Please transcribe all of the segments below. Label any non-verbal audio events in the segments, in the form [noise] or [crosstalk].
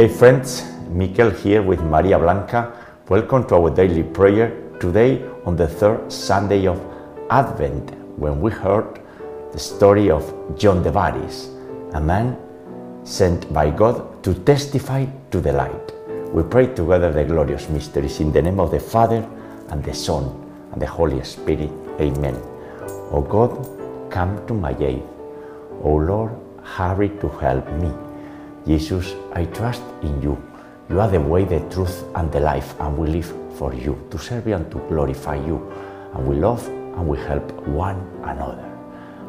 Hey friends, Mikel here with Maria Blanca. Welcome to our daily prayer today on the third Sunday of Advent when we heard the story of John the Baptist, a man sent by God to testify to the light. We pray together the glorious mysteries in the name of the Father and the Son and the Holy Spirit. Amen. O God, come to my aid. O Lord, hurry to help me. Jesus, I trust in you. You are the way, the truth, and the life, and we live for you, to serve you and to glorify you. And we love and we help one another.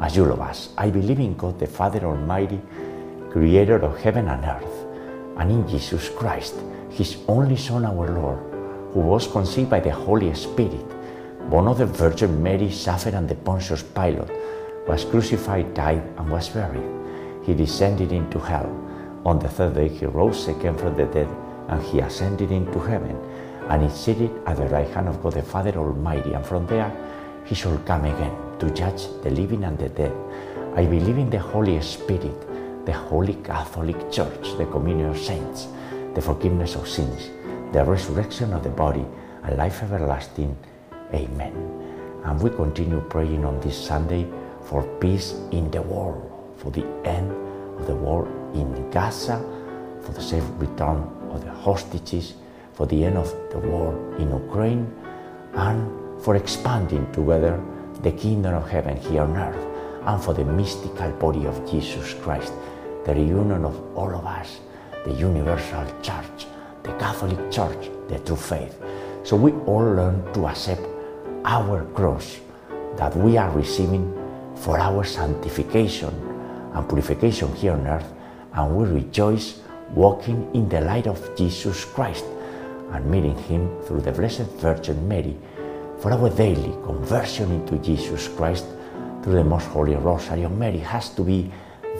As you love us, I believe in God the Father Almighty, creator of heaven and earth, and in Jesus Christ, his only Son, our Lord, who was conceived by the Holy Spirit, born of the Virgin Mary, suffered under Pontius Pilate, was crucified, died, and was buried. He descended into hell. On the third day he rose again from the dead, and he ascended into heaven, and is seated at the right hand of God the Father Almighty, and from there he shall come again to judge the living and the dead. I believe in the Holy Spirit, the Holy Catholic Church, the communion of saints, the forgiveness of sins, the resurrection of the body, and life everlasting. Amen. And we continue praying on this Sunday for peace in the world, for the end of the war in Gaza, for the safe return of the hostages, for the end of the war in Ukraine, and for expanding together the kingdom of heaven here on earth, and for the mystical body of Jesus Christ, the reunion of all of us, the universal church, the Catholic Church, the true faith. So we all learn to accept our cross that we are receiving for our sanctification and purification here on earth, and we rejoice walking in the light of Jesus Christ and meeting Him through the Blessed Virgin Mary for our daily conversion into Jesus Christ through the Most Holy Rosary of Mary has to be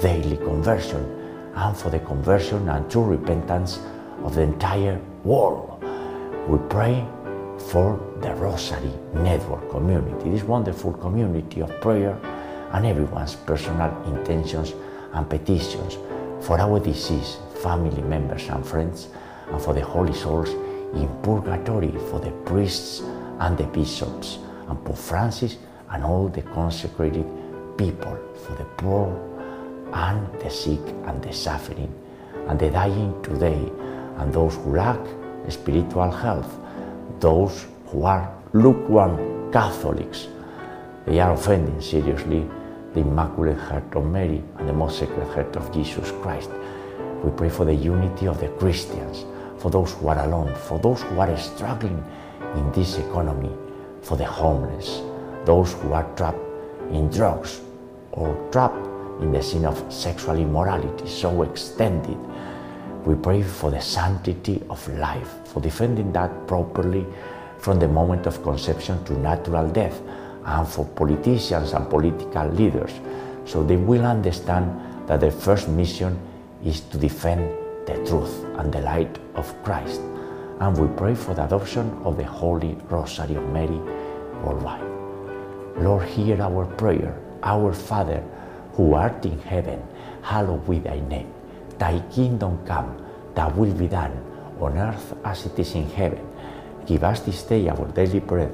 daily conversion and for the conversion and true repentance of the entire world. We pray for the Rosary Network community, this wonderful community of prayer and everyone's personal intentions and petitions for our deceased family members and friends, and for the holy souls in purgatory, for the priests and the bishops, and Pope Francis and all the consecrated people, for the poor and the sick and the suffering, and the dying today, and those who lack spiritual health, those who are lukewarm Catholics. They are offending seriously the Immaculate Heart of Mary and the Most Sacred Heart of Jesus Christ. We pray for the unity of the Christians, for those who are alone, for those who are struggling in this economy, for the homeless, those who are trapped in drugs or trapped in the sin of sexual immorality so extended. We pray for the sanctity of life, for defending that properly from the moment of conception to natural death, and for politicians and political leaders, so they will understand that their first mission is to defend the truth and the light of Christ. And we pray for the adoption of the Holy Rosary of Mary worldwide. Lord, hear our prayer. Our Father, who art in heaven, hallowed be thy name. Thy kingdom come, thy will be done, on earth as it is in heaven. Give us this day our daily bread,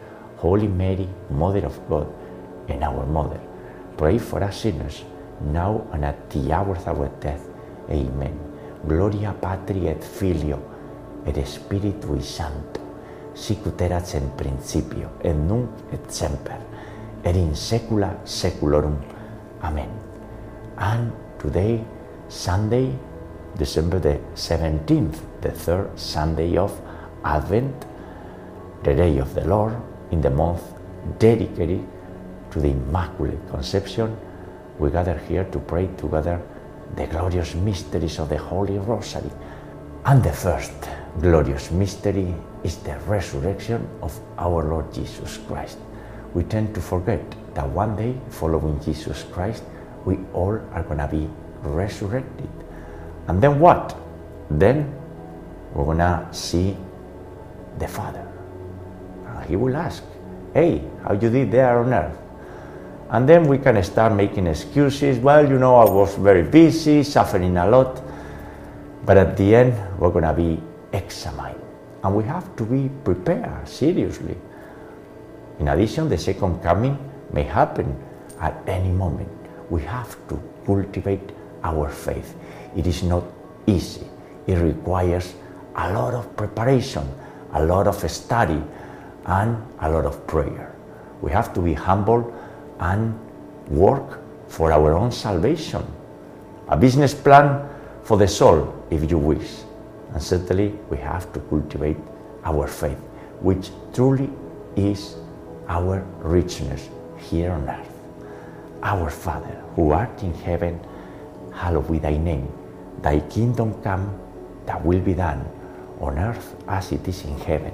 Holy Mary, Mother of God, and our Mother, pray for us sinners, now and at the hour of our death. Amen. Gloria Patri et Filio et Spiritui Sancto, sicut erat in principio, et nunc et semper, et in saecula saeculorum. Amen. And today, Sunday, December the 17th, the third Sunday of Advent, the day of the Lord, in the month dedicated to the Immaculate Conception, we gather here to pray together the glorious mysteries of the Holy Rosary. And the first glorious mystery is the resurrection of our Lord Jesus Christ. We tend to forget that one day, following Jesus Christ, we all are going to be resurrected. And then what? Then we're going to see the Father. He will ask, Hey, how you did there on earth? And then we can start making excuses. Well, you know, I was very busy, suffering a lot. But at the end, we're going to be examined. And we have to be prepared, seriously. In addition, the second coming may happen at any moment. We have to cultivate our faith. It is not easy, it requires a lot of preparation, a lot of study, and a lot of prayer. We have to be humble and work for our own salvation. A business plan for the soul, if you wish. And certainly we have to cultivate our faith, which truly is our richness here on earth. Our Father, who art in heaven, hallowed be thy name. Thy kingdom come, thy will be done, on earth as it is in heaven.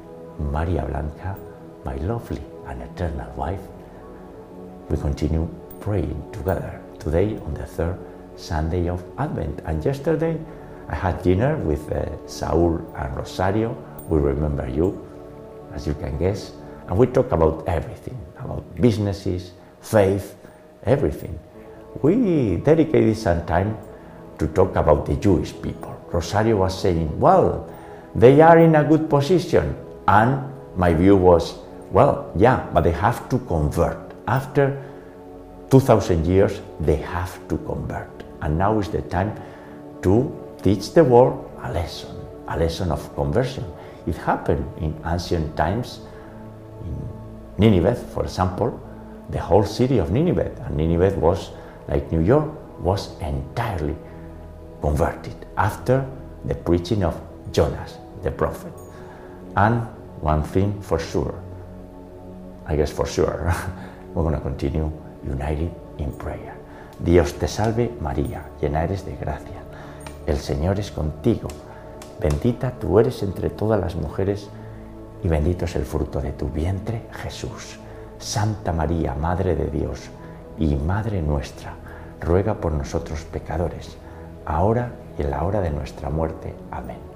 Maria Blanca, my lovely and eternal wife, we continue praying together today on the third Sunday of Advent. And yesterday I had dinner with uh, Saul and Rosario. We remember you, as you can guess. And we talk about everything about businesses, faith, everything. We dedicated some time to talk about the Jewish people. Rosario was saying, well, they are in a good position. And my view was, well, yeah, but they have to convert. After 2000 years, they have to convert. And now is the time to teach the world a lesson, a lesson of conversion. It happened in ancient times. In Nineveh, for example, the whole city of Nineveh, and Nineveh was like New York, was entirely converted after the preaching of Jonas, the prophet. And one thing for sure, I guess for sure, [laughs] we're going to continue united in prayer. Dios te salve María, llena eres de gracia. El Señor es contigo. Bendita tú eres entre todas las mujeres y bendito es el fruto de tu vientre, Jesús. Santa María, Madre de Dios y Madre nuestra, ruega por nosotros pecadores, ahora y en la hora de nuestra muerte. Amén.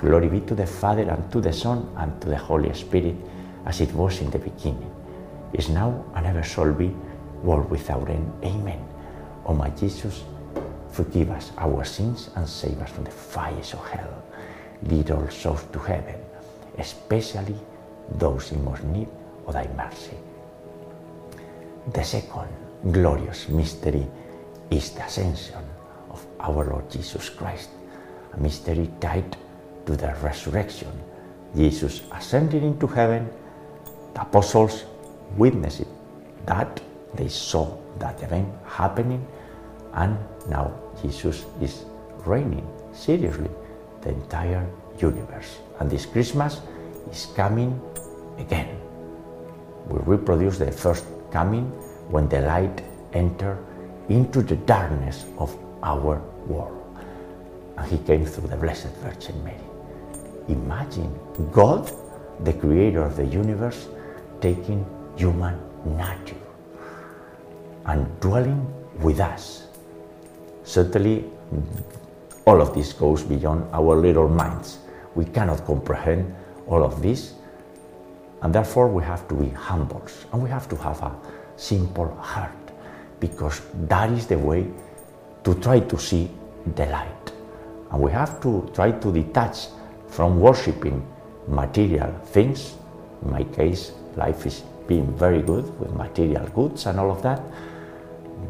Glory be to the Father, and to the Son, and to the Holy Spirit, as it was in the beginning, is now, and ever shall be, world without end. Amen. O my Jesus, forgive us our sins and save us from the fires of hell. Lead all souls to heaven, especially those in most need of thy mercy. The second glorious mystery is the ascension of our Lord Jesus Christ, a mystery tied to the resurrection. Jesus ascended into heaven, the apostles witnessed it, that they saw that event happening, and now Jesus is reigning seriously the entire universe. And this Christmas is coming again. We reproduce the first coming when the light entered into the darkness of our world. And he came through the Blessed Virgin Mary. Imagine God, the creator of the universe, taking human nature and dwelling with us. Certainly, all of this goes beyond our little minds. We cannot comprehend all of this, and therefore we have to be humble and we have to have a simple heart because that is the way to try to see the light. And we have to try to detach from worshipping material things. In my case, life is being very good with material goods and all of that.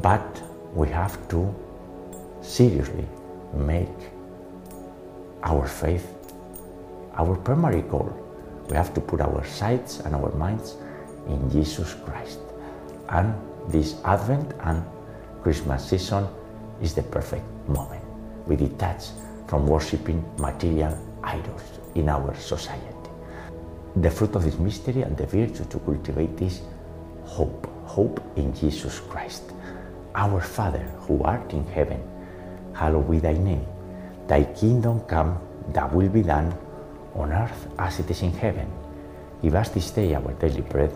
But we have to seriously make our faith our primary goal. We have to put our sights and our minds in Jesus Christ. And this Advent and Christmas season is the perfect moment. We detach from worshipping material idols in our society. The fruit of this mystery and the virtue to cultivate is hope, hope in Jesus Christ. Our Father who art in heaven, hallowed be thy name. Thy kingdom come, thy will be done on earth as it is in heaven. Give us this day our daily bread.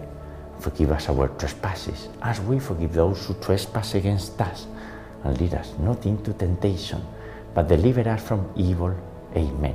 Forgive us our trespasses, as we forgive those who trespass against us. And lead us not into temptation, but deliver us from evil. Amen.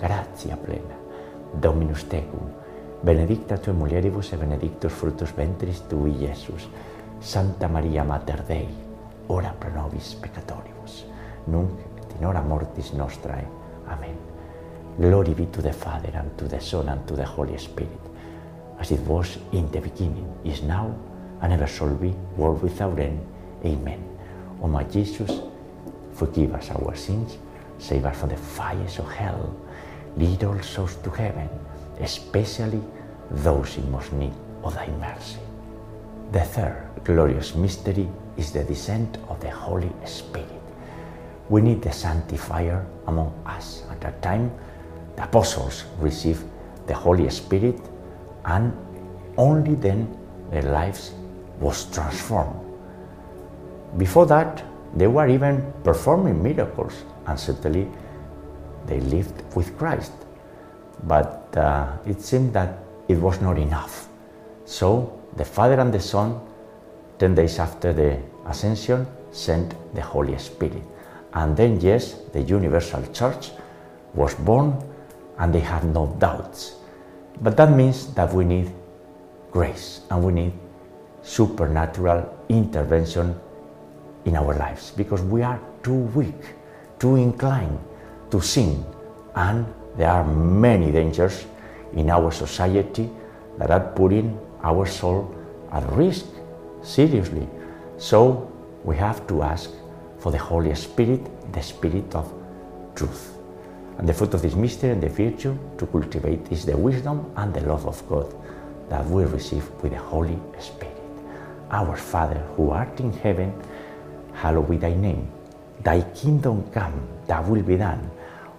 gratia plena, Dominus tecum, benedicta tu mulieribus e benedictus fructus ventris tui, Iesus. Santa Maria Mater Dei, ora pro nobis peccatoribus, nunc et in hora mortis nostrae. Amen. Glory be to the Father, and to the Son, and to the Holy Spirit, as it was in the beginning, is now, and ever shall be, world without end. Amen. O my Jesus, forgive us our sins, save us from the fires of hell, lead all souls to heaven, especially those in most need of thy mercy. The third glorious mystery is the descent of the Holy Spirit. We need the sanctifier among us. At that time, the apostles received the Holy Spirit, and only then their lives was transformed. Before that, they were even performing miracles, and certainly they lived with Christ. But uh, it seemed that it was not enough. So the Father and the Son, 10 days after the ascension, sent the Holy Spirit. And then, yes, the universal church was born and they have no doubts. But that means that we need grace and we need supernatural intervention in our lives because we are too weak, too inclined to sin, and there are many dangers in our society that are putting our soul at risk seriously. So we have to ask for the Holy Spirit, the Spirit of truth. And the fruit of this mystery and the virtue to cultivate is the wisdom and the love of God that we receive with the Holy Spirit. Our Father who art in heaven, hallowed be thy name. Thy kingdom come, thy will be done,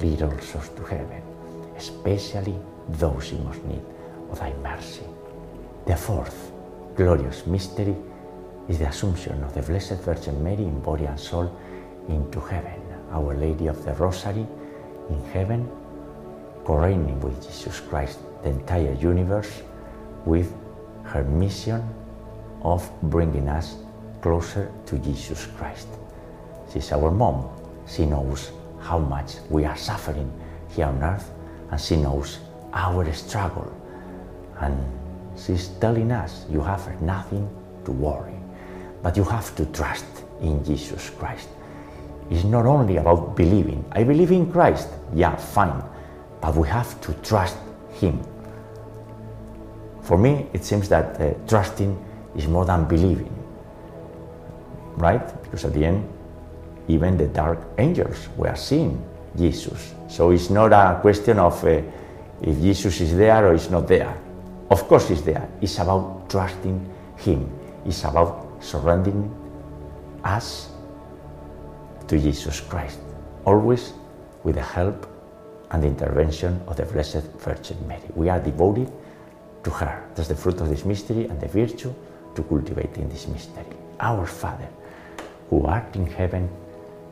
Lead all souls to heaven, especially those in most need of thy mercy. The fourth glorious mystery is the Assumption of the Blessed Virgin Mary in body and soul into heaven. Our Lady of the Rosary in heaven, co-reigning with Jesus Christ, the entire universe, with her mission of bringing us closer to Jesus Christ. She's our mom. She knows how much we are suffering here on earth and she knows our struggle. And she's telling us you have nothing to worry, but you have to trust in Jesus Christ. It's not only about believing. I believe in Christ. Yeah, fine. But we have to trust Him. For me, it seems that uh, trusting is more than believing, right? Because at the end, even the dark angels were seeing Jesus. So it's not a question of uh, if Jesus is there or is not there. Of course, he's there. It's about trusting Him. It's about surrendering us to Jesus Christ, always with the help and the intervention of the Blessed Virgin Mary. We are devoted to her. That's the fruit of this mystery and the virtue to cultivate in this mystery. Our Father, who art in heaven,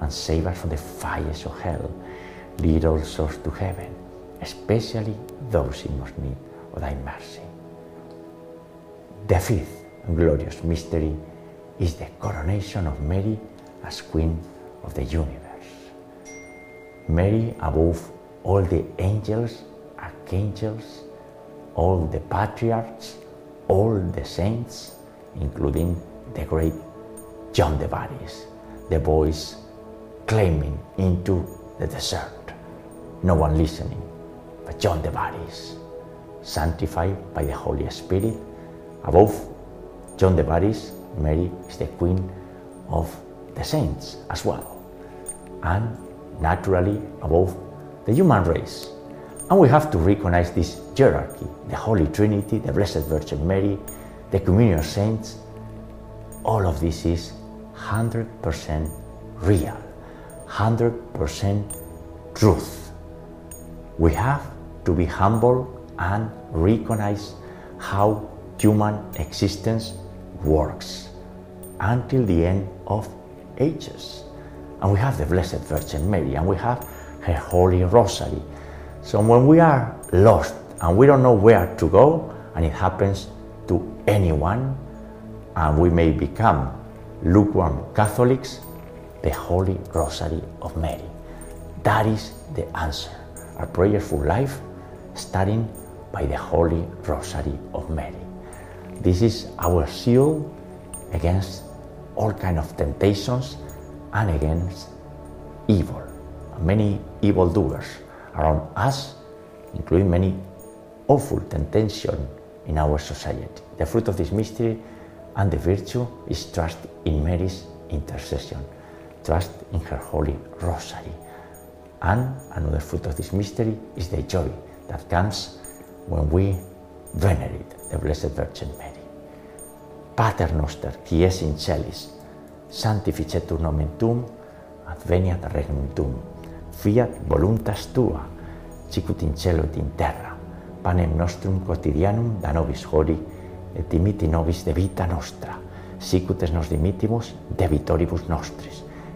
and save us from the fires of hell. Lead all souls to heaven, especially those in most need of thy mercy. The fifth glorious mystery is the coronation of Mary as Queen of the universe. Mary, above all the angels, archangels, all the patriarchs, all the saints, including the great John the Baptist, the voice claiming into the desert, no one listening, but John the Baptist, sanctified by the Holy Spirit. Above John the Baptist, Mary is the Queen of the saints as well, and naturally above the human race. And we have to recognize this hierarchy the Holy Trinity, the Blessed Virgin Mary, the communion of saints. All of this is 100% real, 100% truth. We have to be humble and recognize how human existence works until the end of ages. And we have the Blessed Virgin Mary and we have her Holy Rosary. So when we are lost and we don't know where to go, and it happens to anyone, and we may become lukewarm Catholics, the Holy Rosary of Mary. That is the answer. A prayerful life starting by the Holy Rosary of Mary. This is our shield against all kind of temptations and against evil. Many evildoers around us, including many awful temptation in our society. The fruit of this mystery and the virtue is trust in Mary's intercession, trust in her holy rosary. And another fruit of this mystery is the joy that comes when we venerate the Blessed Virgin Mary. Pater noster, qui es in celis, sanctificetur nomen tuum, adveniat regnum tuum. Fiat voluntas tua, sicut in cielo et in terra. Panem nostrum quotidianum da nobis hori, et dimiti nobis de vita nostra, sicut es nos dimitimus debitoribus nostris,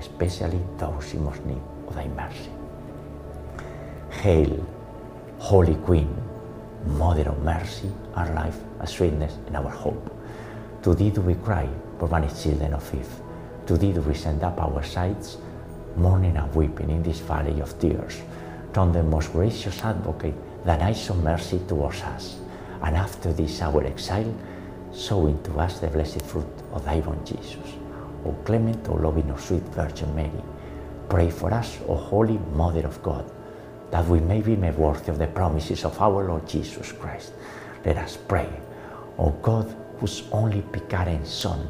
especially those in most need of thy mercy. Hail, Holy Queen, Mother of mercy, our life, our sweetness, and our hope. To thee do we cry, poor banished children of Eve. To thee do we send up our sighs, mourning and weeping in this valley of tears. Turn the most gracious advocate, thine eyes of mercy towards us. And after this our exile, sow into us the blessed fruit of thy born Jesus. O clement, O loving, O sweet Virgin Mary, pray for us, O holy Mother of God, that we may be made worthy of the promises of our Lord Jesus Christ. Let us pray. O God, whose only begotten Son,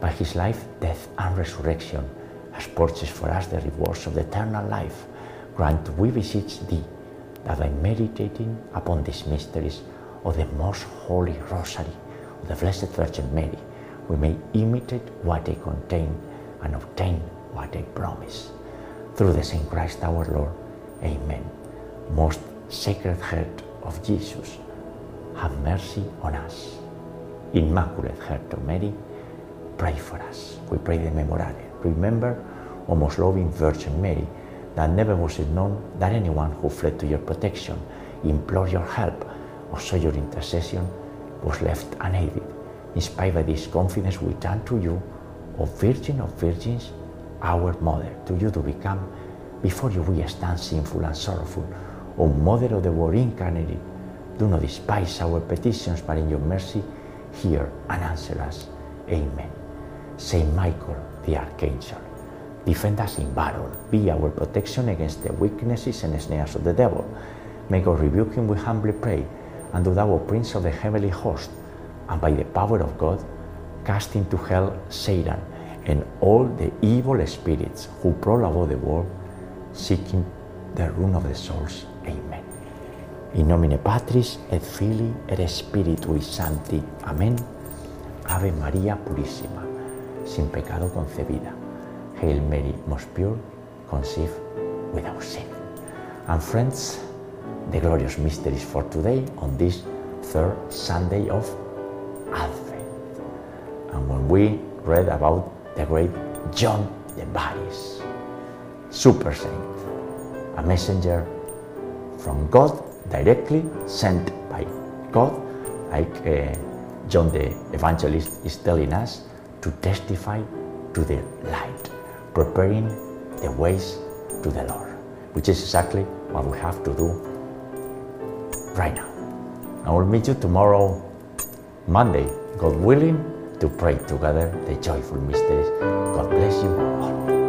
by his life, death, and resurrection, has purchased for us the rewards of the eternal life, grant we beseech thee that by meditating upon these mysteries of the most holy rosary of the Blessed Virgin Mary, we may imitate what they contain and obtain what they promise. Through the same Christ our Lord. Amen. Most Sacred Heart of Jesus, have mercy on us. Immaculate Heart of Mary, pray for us. We pray the Memorare. Remember, O most loving Virgin Mary, that never was it known that anyone who fled to your protection, implored your help, or sought your intercession was left unaided. Inspired by this confidence, we turn to you, O Virgin of Virgins, our Mother. To you to become, before you we stand sinful and sorrowful. O Mother of the Word incarnate, do not despise our petitions, but in your mercy hear and answer us. Amen. Saint Michael, the Archangel, defend us in battle, be our protection against the weaknesses and snares of the devil. May God rebuke him, we humbly pray, and do thou, O Prince of the heavenly host, and by the power of God, cast into hell Satan and all the evil spirits who prowl about the world, seeking the ruin of the souls. Amen. In nomine Patris et Filii et Spiritus Sancti. Amén. Ave María Purísima, sin pecado concebida. Hail Mary, most pure, conceived without sin. And friends, the glorious mysteries for today on this third Sunday of Advent. And when we read about the great John the Baptist, super saint, a messenger from God directly sent by God, like uh, John the Evangelist is telling us, to testify to the light, preparing the ways to the Lord, which is exactly what we have to do right now. I will meet you tomorrow, Monday, God willing, to pray together the joyful mysteries. God bless you all.